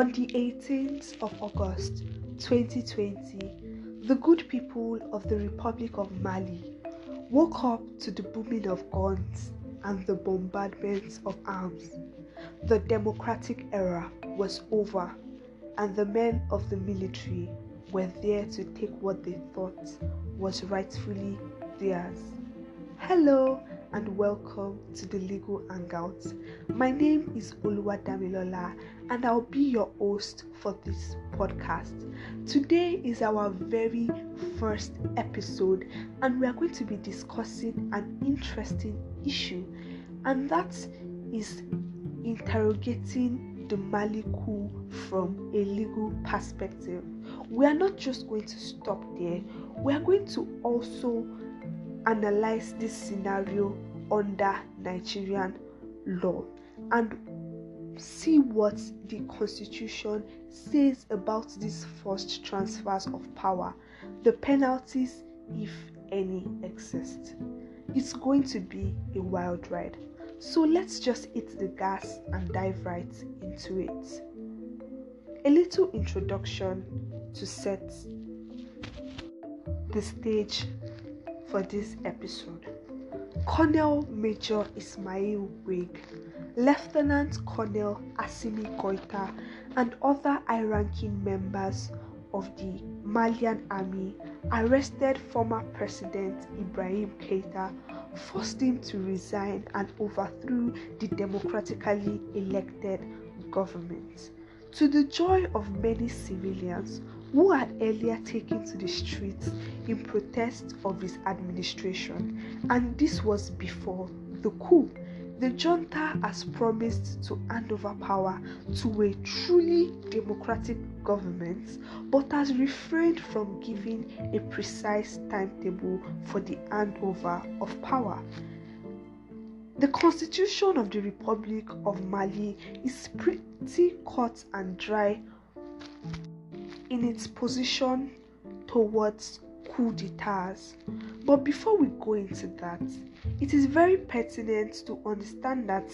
On the 18th of August 2020, the good people of the Republic of Mali woke up to the booming of guns and the bombardments of arms. The democratic era was over, and the men of the military were there to take what they thought was rightfully theirs. Hello and welcome to the Legal Hangout. My name is Oluwadamilola and I'll be your host for this podcast. Today is our very first episode and we are going to be discussing an interesting issue and that is interrogating the Mali coup from a legal perspective. We are not just going to stop there, we are going to also analyze this scenario under Nigerian law and see what the constitution says about these forced transfers of power, the penalties, if any, exist. It's going to be a wild ride. So let's just hit the gas and dive right into it. A little introduction to set the stage for this episode. Colonel Major Ismail Wagué, Lieutenant Colonel Assimi Goita, and other high ranking members of the Malian army arrested former President Ibrahim Keita, forced him to resign, and overthrew the democratically elected government. To the joy of many civilians who had earlier taken to the streets in protest of his administration, and this was before the coup. The junta has promised to hand over power to a truly democratic government, but has refrained from giving a precise timetable for the handover of power. The constitution of the Republic of Mali is pretty cut and dry in its position towards coup d'etats. But before we go into that, it is very pertinent to understand that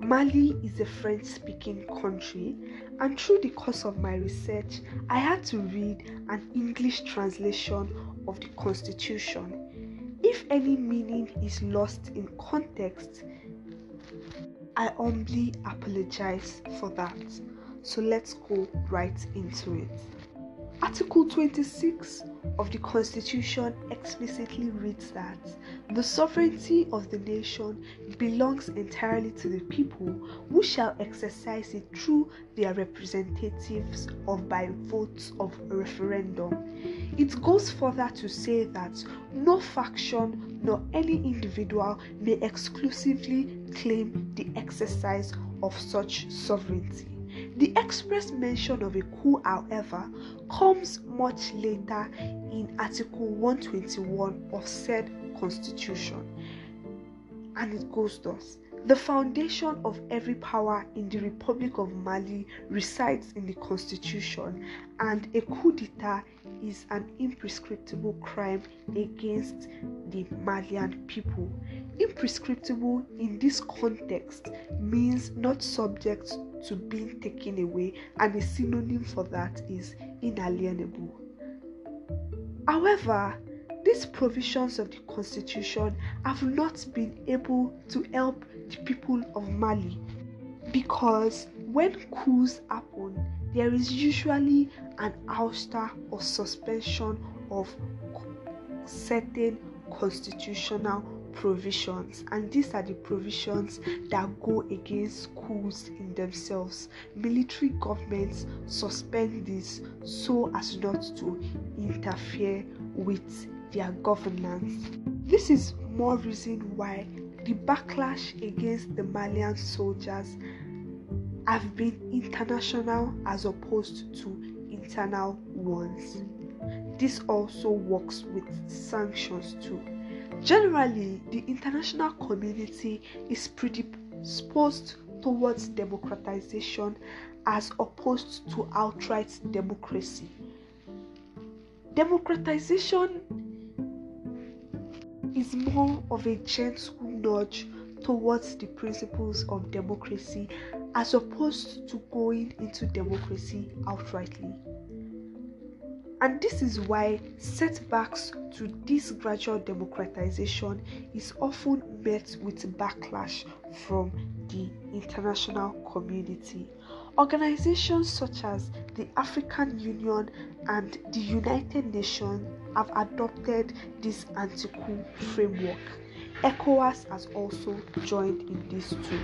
Mali is a French speaking country, and through the course of my research, I had to read an English translation of the constitution. If any meaning is lost in context, I humbly apologize for that. So let's go right into it. Article 26 of the Constitution explicitly reads that the sovereignty of the nation belongs entirely to the people, who shall exercise it through their representatives or by votes of referendum. It goes further to say that no faction nor any individual may exclusively claim the exercise of such sovereignty. The express mention of a coup, however, comes much later in Article 121 of said constitution. And it goes thus The foundation of every power in the Republic of Mali resides in the constitution, and a coup d'etat is an imprescriptible crime against the Malian people. Imprescriptible in this context means not subject to being taken away, and a synonym for that is inalienable. However, these provisions of the constitution have not been able to help the people of Mali because when coups happen, there is usually an ouster or suspension of certain constitutional provisions, and these are the provisions that go against coups in themselves. Military governments suspend this so as not to interfere with their governance. This is more reason why the backlash against the Malian soldiers have been international as opposed to internal ones. This also works with sanctions too. Generally, the international community is predisposed towards democratization as opposed to outright democracy. Democratization is more of a gentle nudge towards the principles of democracy as opposed to going into democracy outrightly. And this is why setbacks to this gradual democratization is often met with backlash from the international community. Organizations such as the African Union and the United Nations have adopted this anti coup framework. ECOWAS has also joined in this too.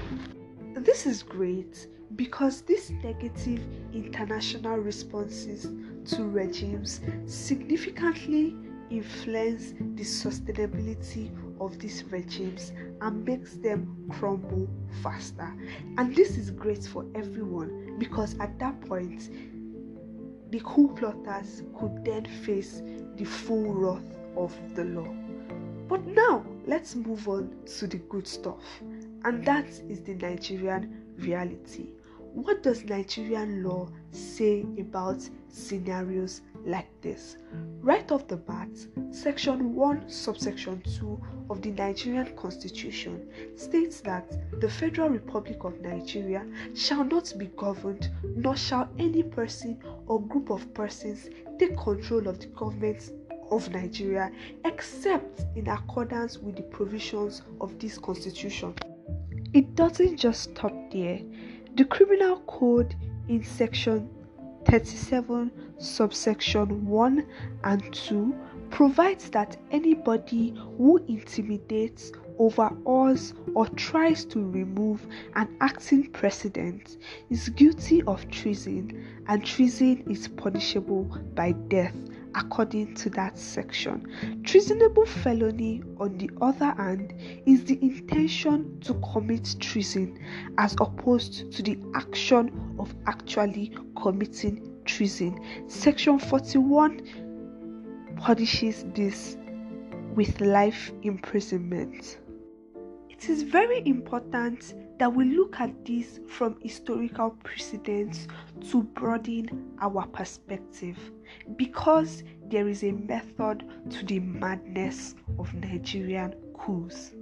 This is great because these negative international responses to regimes significantly influence the sustainability of these regimes and makes them crumble faster. And this is great for everyone because at that point, the coup plotters could then face the full wrath of the law. But now, let's move on to the good stuff, and that is the Nigerian reality. What does Nigerian law say about scenarios like this? Right off the bat, Section 1, subsection 2 of the Nigerian Constitution states that the Federal Republic of Nigeria shall not be governed, nor shall any person or group of persons take control of the government of Nigeria except in accordance with the provisions of this constitution. It doesn't just stop there. The Criminal Code in section 37, subsection 1 and 2 provides that anybody who intimidates, overawes, or tries to remove an acting president is guilty of treason, and treason is punishable by death according to that section. Treasonable felony, on the other hand, is the intention to commit treason as opposed to the action of actually committing treason. Section 41 punishes this with life imprisonment. It is very important that we look at this from historical precedents to broaden our perspective because there is a method to the madness of Nigerian coups.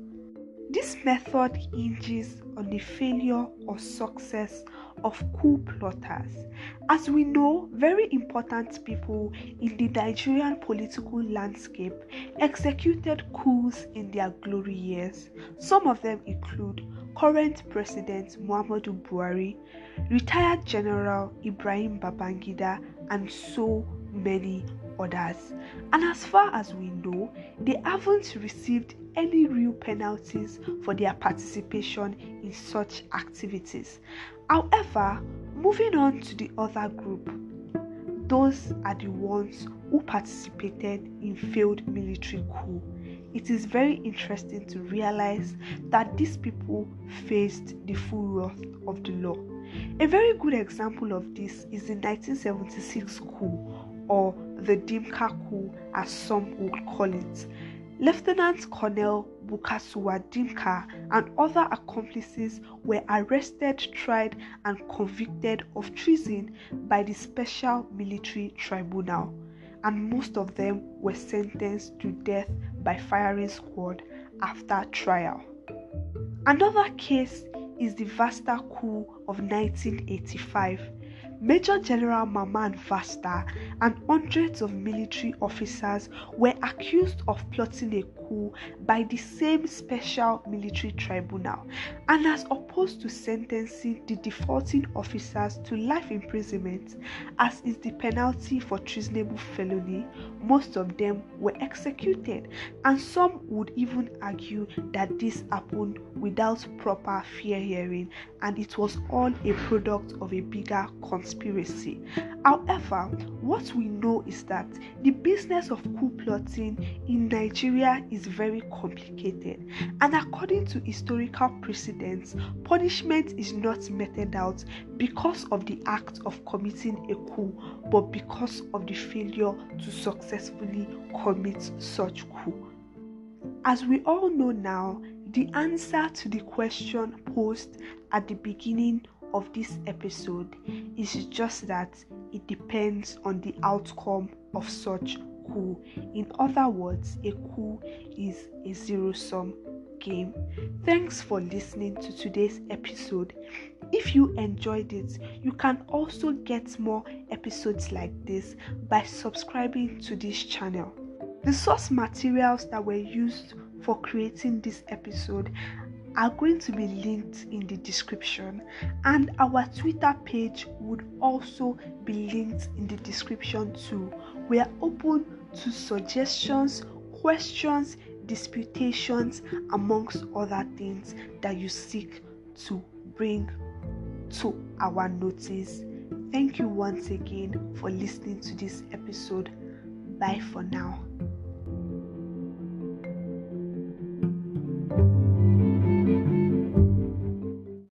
This method hinges on the failure or success of coup plotters. As we know, very important people in the Nigerian political landscape executed coups in their glory years. Some of them include current President Muhammadu Buhari, retired General Ibrahim Babangida, and so many others. And as far as we know, they haven't received any real penalties for their participation in such activities. However, moving on to the other group, those are the ones who participated in failed military coup. It is very interesting to realize that these people faced the full wrath of the law. A very good example of this is the 1976 coup or the Dimka coup as some would call it. Lieutenant Colonel Buka Suka Dimka and other accomplices were arrested, tried, and convicted of treason by the Special Military Tribunal, and most of them were sentenced to death by firing squad after trial. Another case is the Vatsa coup of 1985 Major General Mamman Vatsa and hundreds of military officers were accused of plotting a by the same special military tribunal. And as opposed to sentencing the defaulting officers to life imprisonment, as is the penalty for treasonable felony, most of them were executed. And some would even argue that this happened without proper fair hearing and it was all a product of a bigger conspiracy. However, what we know is that the business of coup plotting in Nigeria is very complicated, and according to historical precedents, punishment is not meted out because of the act of committing a coup, but because of the failure to successfully commit such coup. As we all know now, the answer to the question posed at the beginning of this episode is just that it depends on the outcome of such In other words, a coup is a zero sum game. Thanks for listening to today's episode. If you enjoyed it, you can also get more episodes like this by subscribing to this channel. The source materials that were used for creating this episode are going to be linked in the description, and our Twitter page would also be linked in the description too. We are open to suggestions, questions, disputations, amongst other things that you seek to bring to our notice. Thank you once again for listening to this episode. Bye for now.